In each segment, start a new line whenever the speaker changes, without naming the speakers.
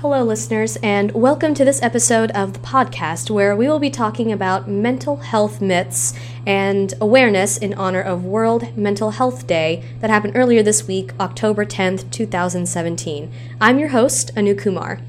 Hello, listeners, and welcome to this episode of the podcast where we will be talking about mental health myths and awareness in honor of World Mental Health Day that happened earlier this week, October 10th, 2017. I'm your host, Anu Kumar.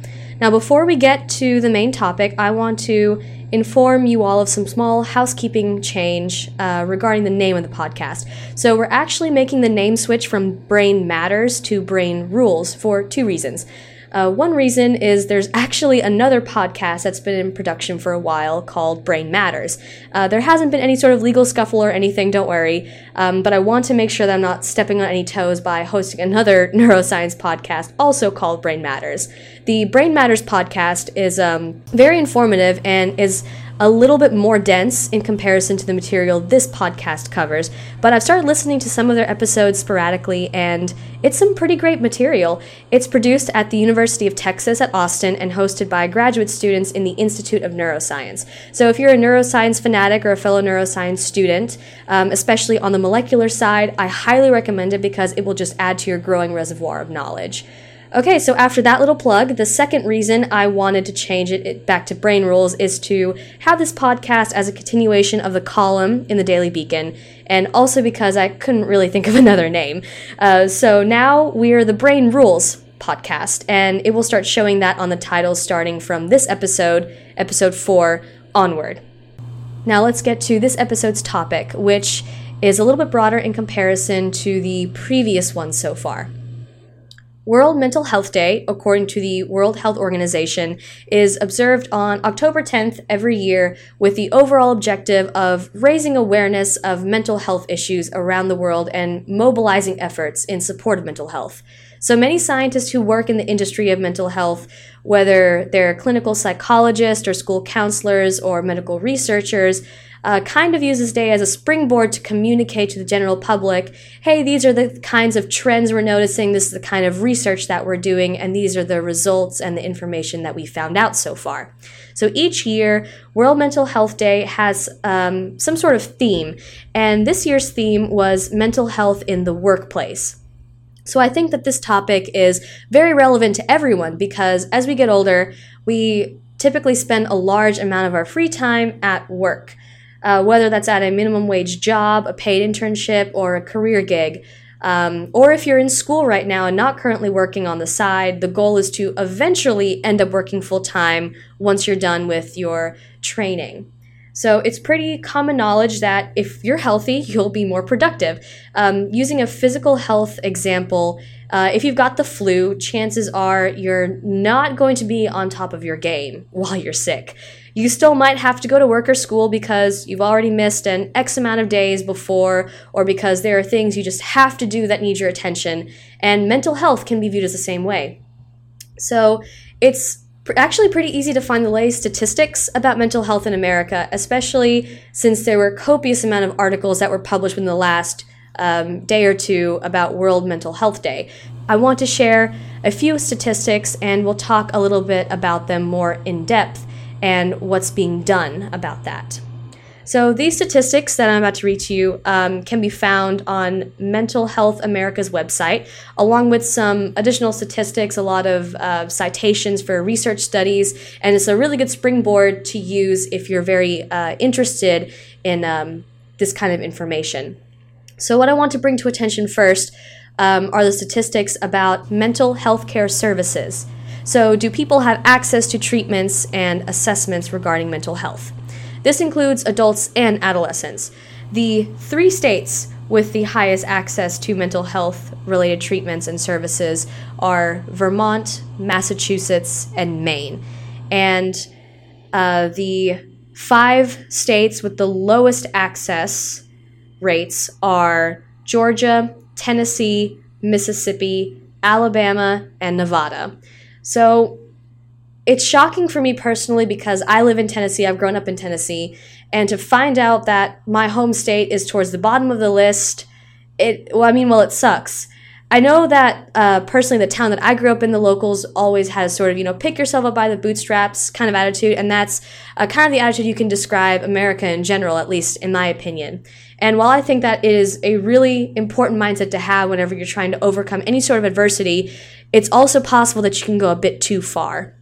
Now, before we get to the main topic, I want to inform you all of some small housekeeping change uh, regarding the name of the podcast. So, we're actually making the name switch from Brain Matters to Brain Rules for two reasons. Uh, one reason is there's actually another podcast that's been in production for a while called Brain Matters. Uh, there hasn't been any sort of legal scuffle or anything, don't worry, um, but I want to make sure that I'm not stepping on any toes by hosting another neuroscience podcast also called Brain Matters. The Brain Matters podcast is um, very informative and is a little bit more dense in comparison to the material this podcast covers, but I've started listening to some of their episodes sporadically, and it's some pretty great material. It's produced at the University of Texas at Austin and hosted by graduate students in the Institute of Neuroscience. So if you're a neuroscience fanatic or a fellow neuroscience student, um, especially on the molecular side, I highly recommend it because it will just add to your growing reservoir of knowledge. Okay, so after that little plug, the second reason I wanted to change it back to Brain Rules is to have this podcast as a continuation of the column in the Daily Beacon, and also because I couldn't really think of another name. Uh, so now we're the Brain Rules podcast, and it will start showing that on the titles starting from this episode, episode four, onward. Now let's get to this episode's topic, which is a little bit broader in comparison to the previous one so far. World Mental Health Day, according to the World Health Organization, is observed on October 10th every year with the overall objective of raising awareness of mental health issues around the world and mobilizing efforts in support of mental health. So many scientists who work in the industry of mental health, whether they're clinical psychologists or school counselors or medical researchers, uh, kind of use this day as a springboard to communicate to the general public hey, these are the kinds of trends we're noticing, this is the kind of research that we're doing, and these are the results and the information that we found out so far. So each year, World Mental Health Day has um, some sort of theme, and this year's theme was mental health in the workplace. So I think that this topic is very relevant to everyone because as we get older, we typically spend a large amount of our free time at work uh, whether that's at a minimum wage job, a paid internship, or a career gig. Um, or if you're in school right now and not currently working on the side, the goal is to eventually end up working full time once you're done with your training. So it's pretty common knowledge that if you're healthy, you'll be more productive. Um, using a physical health example, uh, if you've got the flu, chances are you're not going to be on top of your game while you're sick. You still might have to go to work or school because you've already missed an X amount of days before, or because there are things you just have to do that need your attention. And mental health can be viewed as the same way. So it's actually pretty easy to find the latest statistics about mental health in America, especially since there were copious amount of articles that were published in the last um, day or two about World Mental Health Day. I want to share a few statistics and we'll talk a little bit about them more in depth and what's being done about that. So, these statistics that I'm about to read to you um, can be found on Mental Health America's website, along with some additional statistics, a lot of uh, citations for research studies, and it's a really good springboard to use if you're very uh, interested in um, this kind of information. So, what I want to bring to attention first um, are the statistics about mental health care services. So, do people have access to treatments and assessments regarding mental health? This includes adults and adolescents. The three states with the highest access to mental health related treatments and services are Vermont, Massachusetts, and Maine. And uh, the five states with the lowest access rates are Georgia, Tennessee, Mississippi, Alabama, and Nevada. So it's shocking for me personally because I live in Tennessee, I've grown up in Tennessee, and to find out that my home state is towards the bottom of the list, it well, I mean, well, it sucks. I know that uh, personally, the town that I grew up in, the locals always has sort of, you know, pick yourself up by the bootstraps kind of attitude. And that's uh, kind of the attitude you can describe America in general, at least in my opinion. And while I think that is a really important mindset to have whenever you're trying to overcome any sort of adversity, it's also possible that you can go a bit too far.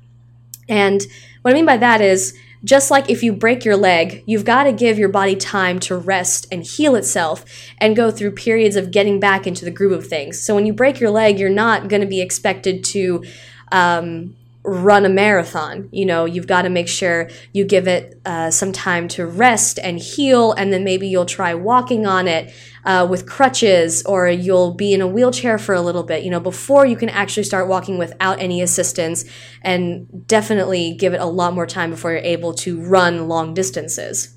And what I mean by that is, just like if you break your leg, you've got to give your body time to rest and heal itself and go through periods of getting back into the groove of things. So when you break your leg, you're not going to be expected to um, run a marathon. You know, you've got to make sure you give it uh, some time to rest and heal, and then maybe you'll try walking on it uh, with crutches, or you'll be in a wheelchair for a little bit, you know, before you can actually start walking without any assistance, and definitely give it a lot more time before you're able to run long distances.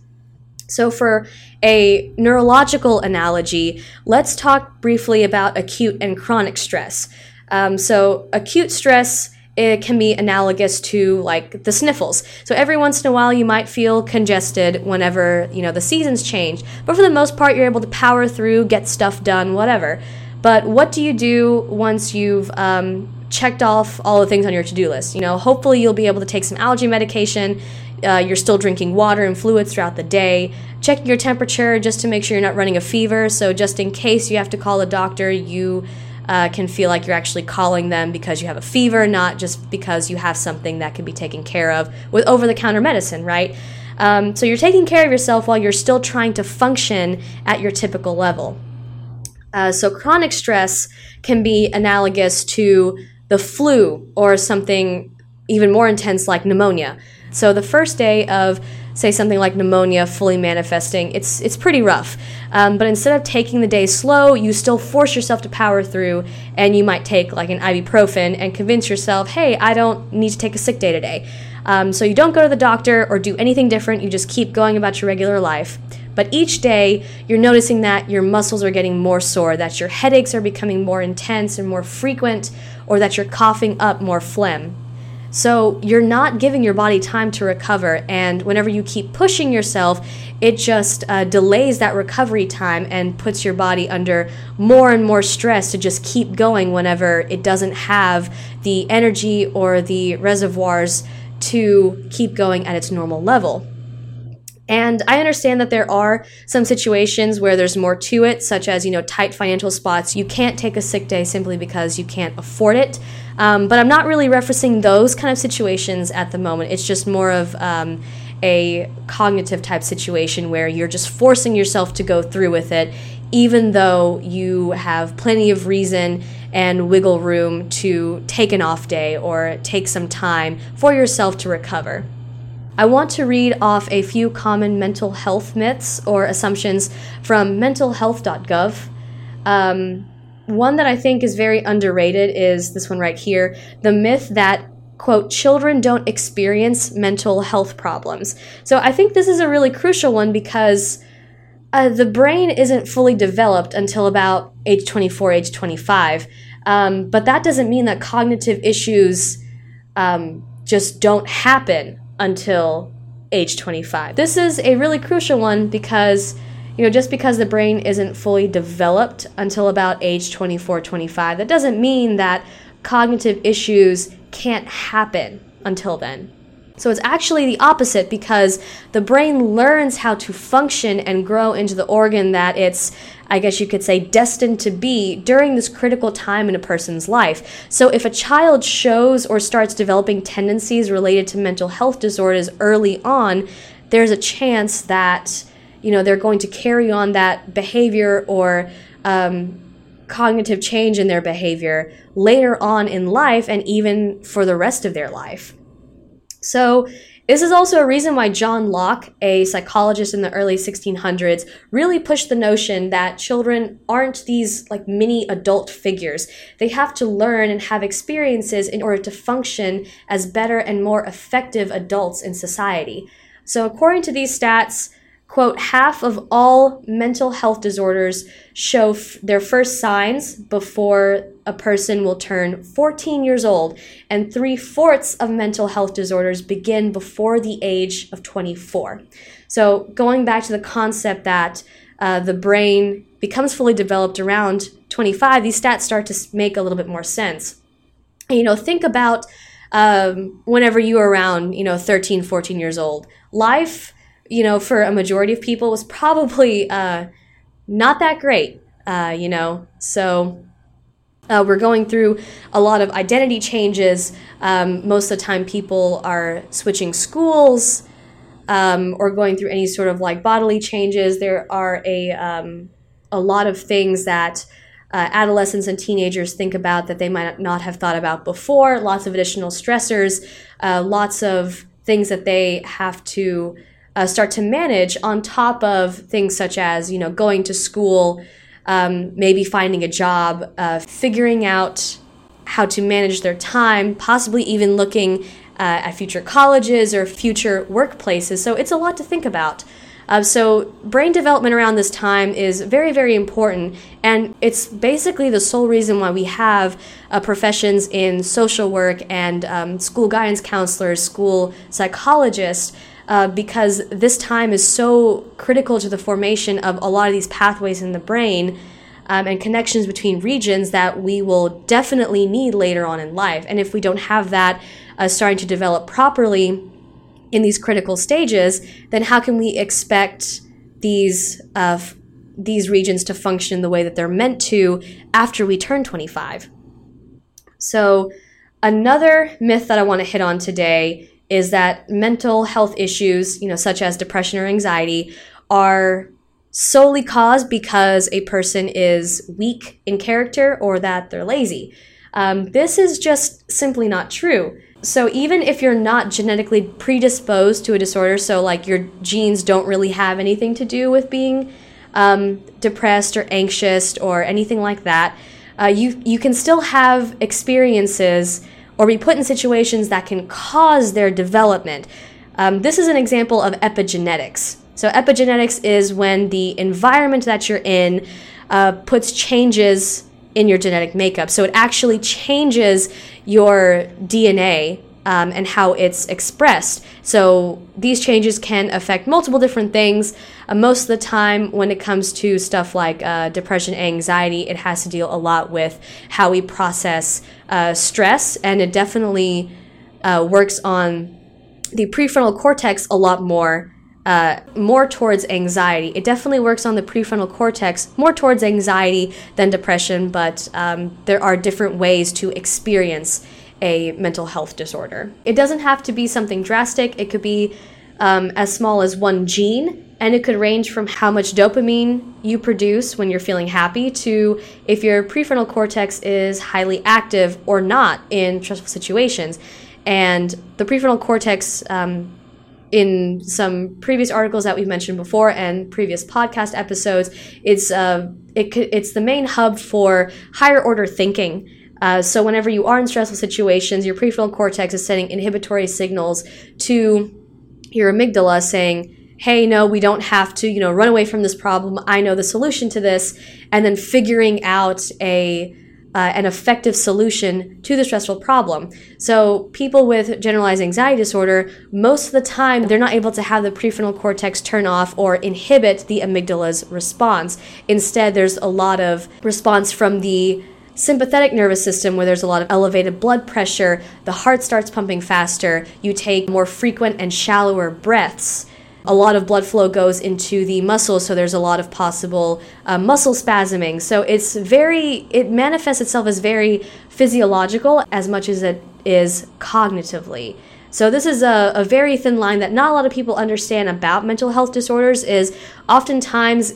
So, for a neurological analogy, let's talk briefly about acute and chronic stress. Um, so, acute stress it can be analogous to like the sniffles. So every once in a while you might feel congested whenever, you know, the seasons change, but for the most part you're able to power through, get stuff done, whatever. But what do you do once you've um, checked off all the things on your to-do list? You know, hopefully you'll be able to take some allergy medication. Uh, you're still drinking water and fluids throughout the day, checking your temperature just to make sure you're not running a fever. So just in case you have to call a doctor, you uh, can feel like you're actually calling them because you have a fever, not just because you have something that can be taken care of with over the counter medicine, right? Um, so you're taking care of yourself while you're still trying to function at your typical level. Uh, so chronic stress can be analogous to the flu or something even more intense like pneumonia. So the first day of say something like pneumonia fully manifesting, it's it's pretty rough. Um, but instead of taking the day slow, you still force yourself to power through, and you might take like an ibuprofen and convince yourself, hey, I don't need to take a sick day today. Um, so you don't go to the doctor or do anything different. You just keep going about your regular life. But each day, you're noticing that your muscles are getting more sore, that your headaches are becoming more intense and more frequent, or that you're coughing up more phlegm. So you're not giving your body time to recover. And whenever you keep pushing yourself, it just uh, delays that recovery time and puts your body under more and more stress to just keep going whenever it doesn't have the energy or the reservoirs to keep going at its normal level. And I understand that there are some situations where there's more to it, such as, you know, tight financial spots. You can't take a sick day simply because you can't afford it. Um, but I'm not really referencing those kind of situations at the moment. It's just more of um, a cognitive type situation where you're just forcing yourself to go through with it, even though you have plenty of reason and wiggle room to take an off day or take some time for yourself to recover. I want to read off a few common mental health myths or assumptions from mentalhealth.gov. Um, one that I think is very underrated is this one right here the myth that quote, children don't experience mental health problems. So I think this is a really crucial one because uh, the brain isn't fully developed until about age 24, age 25. Um, but that doesn't mean that cognitive issues um, just don't happen until age 25. This is a really crucial one because you know just because the brain isn't fully developed until about age 24 25 that doesn't mean that cognitive issues can't happen until then so it's actually the opposite because the brain learns how to function and grow into the organ that it's, I guess you could say, destined to be during this critical time in a person's life. So if a child shows or starts developing tendencies related to mental health disorders early on, there's a chance that, you know, they're going to carry on that behavior or, um, cognitive change in their behavior later on in life and even for the rest of their life. So, this is also a reason why John Locke, a psychologist in the early 1600s, really pushed the notion that children aren't these like mini adult figures. They have to learn and have experiences in order to function as better and more effective adults in society. So, according to these stats, quote, half of all mental health disorders show f- their first signs before a person will turn 14 years old, and three fourths of mental health disorders begin before the age of 24. So, going back to the concept that uh, the brain becomes fully developed around 25, these stats start to make a little bit more sense. You know, think about um, whenever you were around, you know, 13, 14 years old. Life you know, for a majority of people was probably uh, not that great, uh, you know. So Uh, we're going through a lot of identity changes. Um, most of the time, people are switching schools um, or going through any sort of like bodily changes. There are a um, a lot of things that uh, adolescents and teenagers think about that they might not have thought about before. Lots of additional stressors, uh, lots of things that they have to uh, start to manage on top of things such as you know going to school um, maybe finding a job, uh, figuring out how to manage their time, possibly even looking uh, at future colleges or future workplaces. So it's a lot to think about. Uh, so, brain development around this time is very, very important, and it's basically the sole reason why we have uh, professions in social work and um, school guidance counselors, school psychologists, uh, because this time is so critical to the formation of a lot of these pathways in the brain um, and connections between regions that we will definitely need later on in life. And if we don't have that uh, starting to develop properly in these critical stages, then how can we expect these uh, these regions to function the way that they're meant to after we turn 25? So, another myth that I want to hit on today is that mental health issues, you know, such as depression or anxiety, are solely caused because a person is weak in character or that they're lazy. Um, this is just simply not true. So, even if you're not genetically predisposed to a disorder, so like your genes don't really have anything to do with being um, depressed or anxious or anything like that, uh, you, you can still have experiences or be put in situations that can cause their development. Um, this is an example of epigenetics. So, epigenetics is when the environment that you're in uh, puts changes in your genetic makeup. So, it actually changes your DNA um, and how it's expressed. So these changes can affect multiple different things. Uh, most of the time, when it comes to stuff like uh, depression, anxiety, it has to deal a lot with how we process uh, stress, and it definitely uh, works on the prefrontal cortex a lot more. Uh, more towards anxiety. It definitely works on the prefrontal cortex more towards anxiety than depression, but um, there are different ways to experience a mental health disorder. It doesn't have to be something drastic, it could be um, as small as one gene, and it could range from how much dopamine you produce when you're feeling happy to if your prefrontal cortex is highly active or not in stressful situations. And the prefrontal cortex, um, in some previous articles that we've mentioned before and previous podcast episodes, it's uh, it, it's the main hub for higher order thinking. Uh, so whenever you are in stressful situations, your prefrontal cortex is sending inhibitory signals to your amygdala saying, hey, no, we don't have to, you know, run away from this problem. I know the solution to this. And then figuring out a uh, an effective solution to the stressful problem. So, people with generalized anxiety disorder, most of the time, they're not able to have the prefrontal cortex turn off or inhibit the amygdala's response. Instead, there's a lot of response from the sympathetic nervous system where there's a lot of elevated blood pressure, the heart starts pumping faster, you take more frequent and shallower breaths. A lot of blood flow goes into the muscles, so there's a lot of possible uh, muscle spasming. So it's very, it manifests itself as very physiological as much as it is cognitively. So this is a, a very thin line that not a lot of people understand about mental health disorders is oftentimes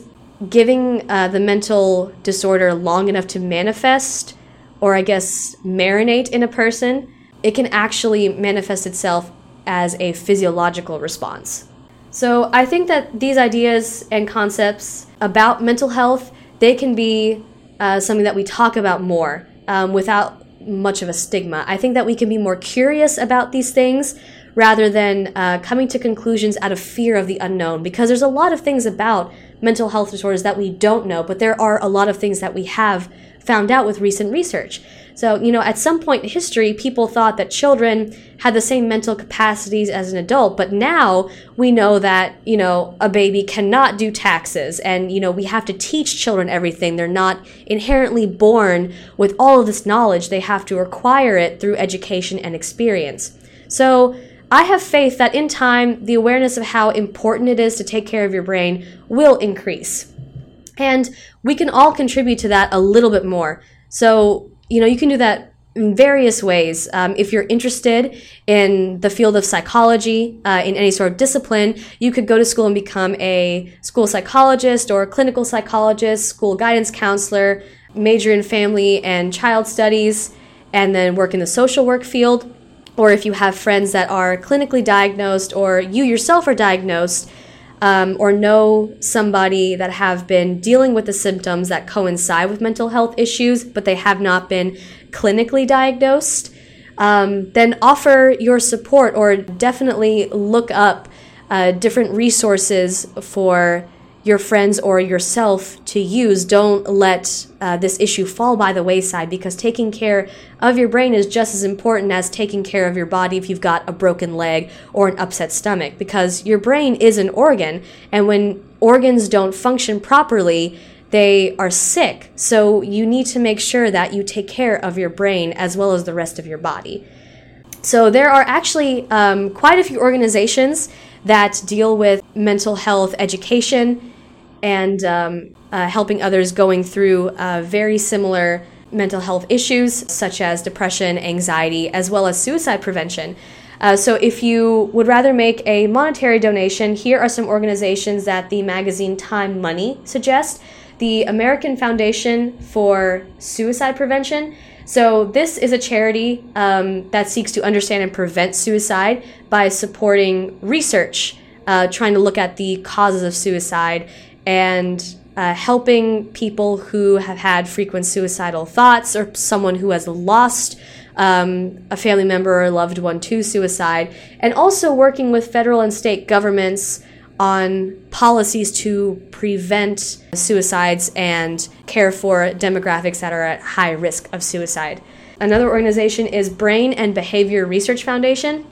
giving uh, the mental disorder long enough to manifest, or I guess marinate in a person, it can actually manifest itself as a physiological response. So I think that these ideas and concepts about mental health they can be uh, something that we talk about more um, without much of a stigma. I think that we can be more curious about these things rather than uh, coming to conclusions out of fear of the unknown because there's a lot of things about mental health disorders that we don't know, but there are a lot of things that we have found out with recent research. So, you know, at some point in history, people thought that children had the same mental capacities as an adult, but now we know that, you know, a baby cannot do taxes and, you know, we have to teach children everything. They're not inherently born with all of this knowledge, they have to acquire it through education and experience. So, I have faith that in time, the awareness of how important it is to take care of your brain will increase. And we can all contribute to that a little bit more. So, you know, you can do that in various ways. Um, if you're interested in the field of psychology, uh, in any sort of discipline, you could go to school and become a school psychologist or clinical psychologist, school guidance counselor, major in family and child studies, and then work in the social work field. Or if you have friends that are clinically diagnosed or you yourself are diagnosed, um, or know somebody that have been dealing with the symptoms that coincide with mental health issues, but they have not been clinically diagnosed, um, then offer your support or definitely look up uh, different resources for your friends or yourself to use. Don't let uh, this issue fall by the wayside because taking care of your brain is just as important as taking care of your body if you've got a broken leg or an upset stomach because your brain is an organ and when organs don't function properly, they are sick. So you need to make sure that you take care of your brain as well as the rest of your body. So there are actually um, quite a few organizations that deal with mental health education and um, uh, helping others going through uh, very similar mental health issues such as depression, anxiety, as well as suicide prevention. Uh, so, if you would rather make a monetary donation, here are some organizations that the magazine Time Money suggests the American Foundation for Suicide Prevention. So, this is a charity um, that seeks to understand and prevent suicide by supporting research, uh, trying to look at the causes of suicide and uh, helping people who have had frequent suicidal thoughts or someone who has lost um, a family member or loved one to suicide, and also working with federal and state governments on policies to prevent suicides and care for demographics that are at high risk of suicide. Another organization is Brain and Behavior Research Foundation.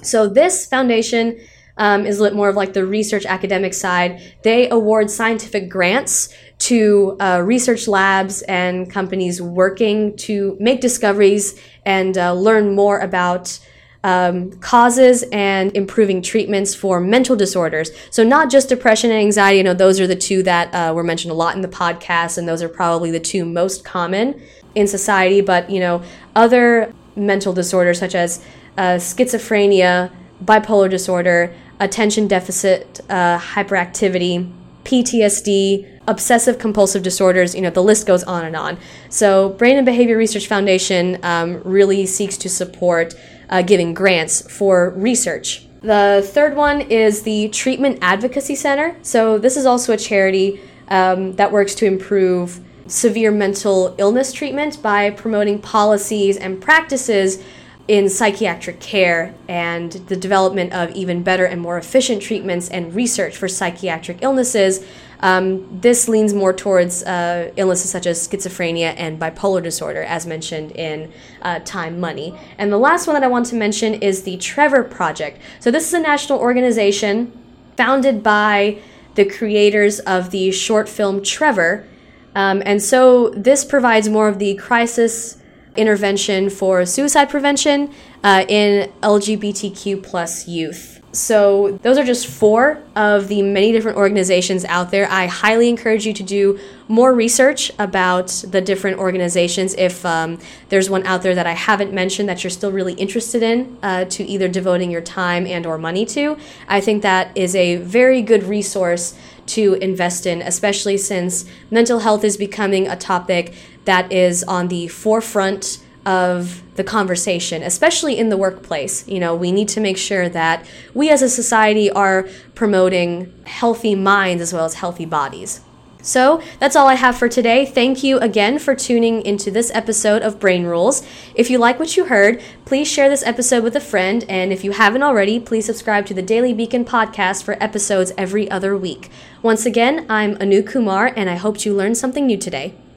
So, this foundation um, is more of like the research academic side. They award scientific grants to uh, research labs and companies working to make discoveries and uh, learn more about um, causes and improving treatments for mental disorders. So, not just depression and anxiety, you know, those are the two that uh, were mentioned a lot in the podcast, and those are probably the two most common in society, but, you know, other mental disorders such as uh, schizophrenia, bipolar disorder, attention deficit uh, hyperactivity, PTSD, obsessive compulsive disorders, you know, the list goes on and on. So, Brain and Behavior Research Foundation um, really seeks to support uh, giving grants for research. The third one is the Treatment Advocacy Center. So, this is also a charity um, that works to improve severe mental illness treatment by promoting policies and practices in psychiatric care and the development of even better and more efficient treatments and research for psychiatric illnesses. Um, this leans more towards uh, illnesses such as schizophrenia and bipolar disorder, as mentioned in uh, Time Money. And the last one that I want to mention is the Trevor Project. So, this is a national organization founded by the creators of the short film Trevor. Um, and so, this provides more of the crisis intervention for suicide prevention uh, in LGBTQ plus youth. So, those are just four of the many different organizations out there. I highly encourage you to do more research about the different organizations. If um, there's one out there that I haven't mentioned that you're still really interested in, uh, to either devoting your time and/or money to, I think that is a very good resource to invest in, especially since mental health is becoming a topic that is on the forefront of the conversation, especially in the workplace. You know, we need to make sure that we as a society are promoting healthy minds as well as healthy bodies. So that's all I have for today. Thank you again for tuning into this episode of Brain Rules. If you like what you heard, please share this episode with a friend. And if you haven't already, please subscribe to the Daily Beacon podcast for episodes every other week. Once again, I'm Anu Kumar, and I hope you learned something new today.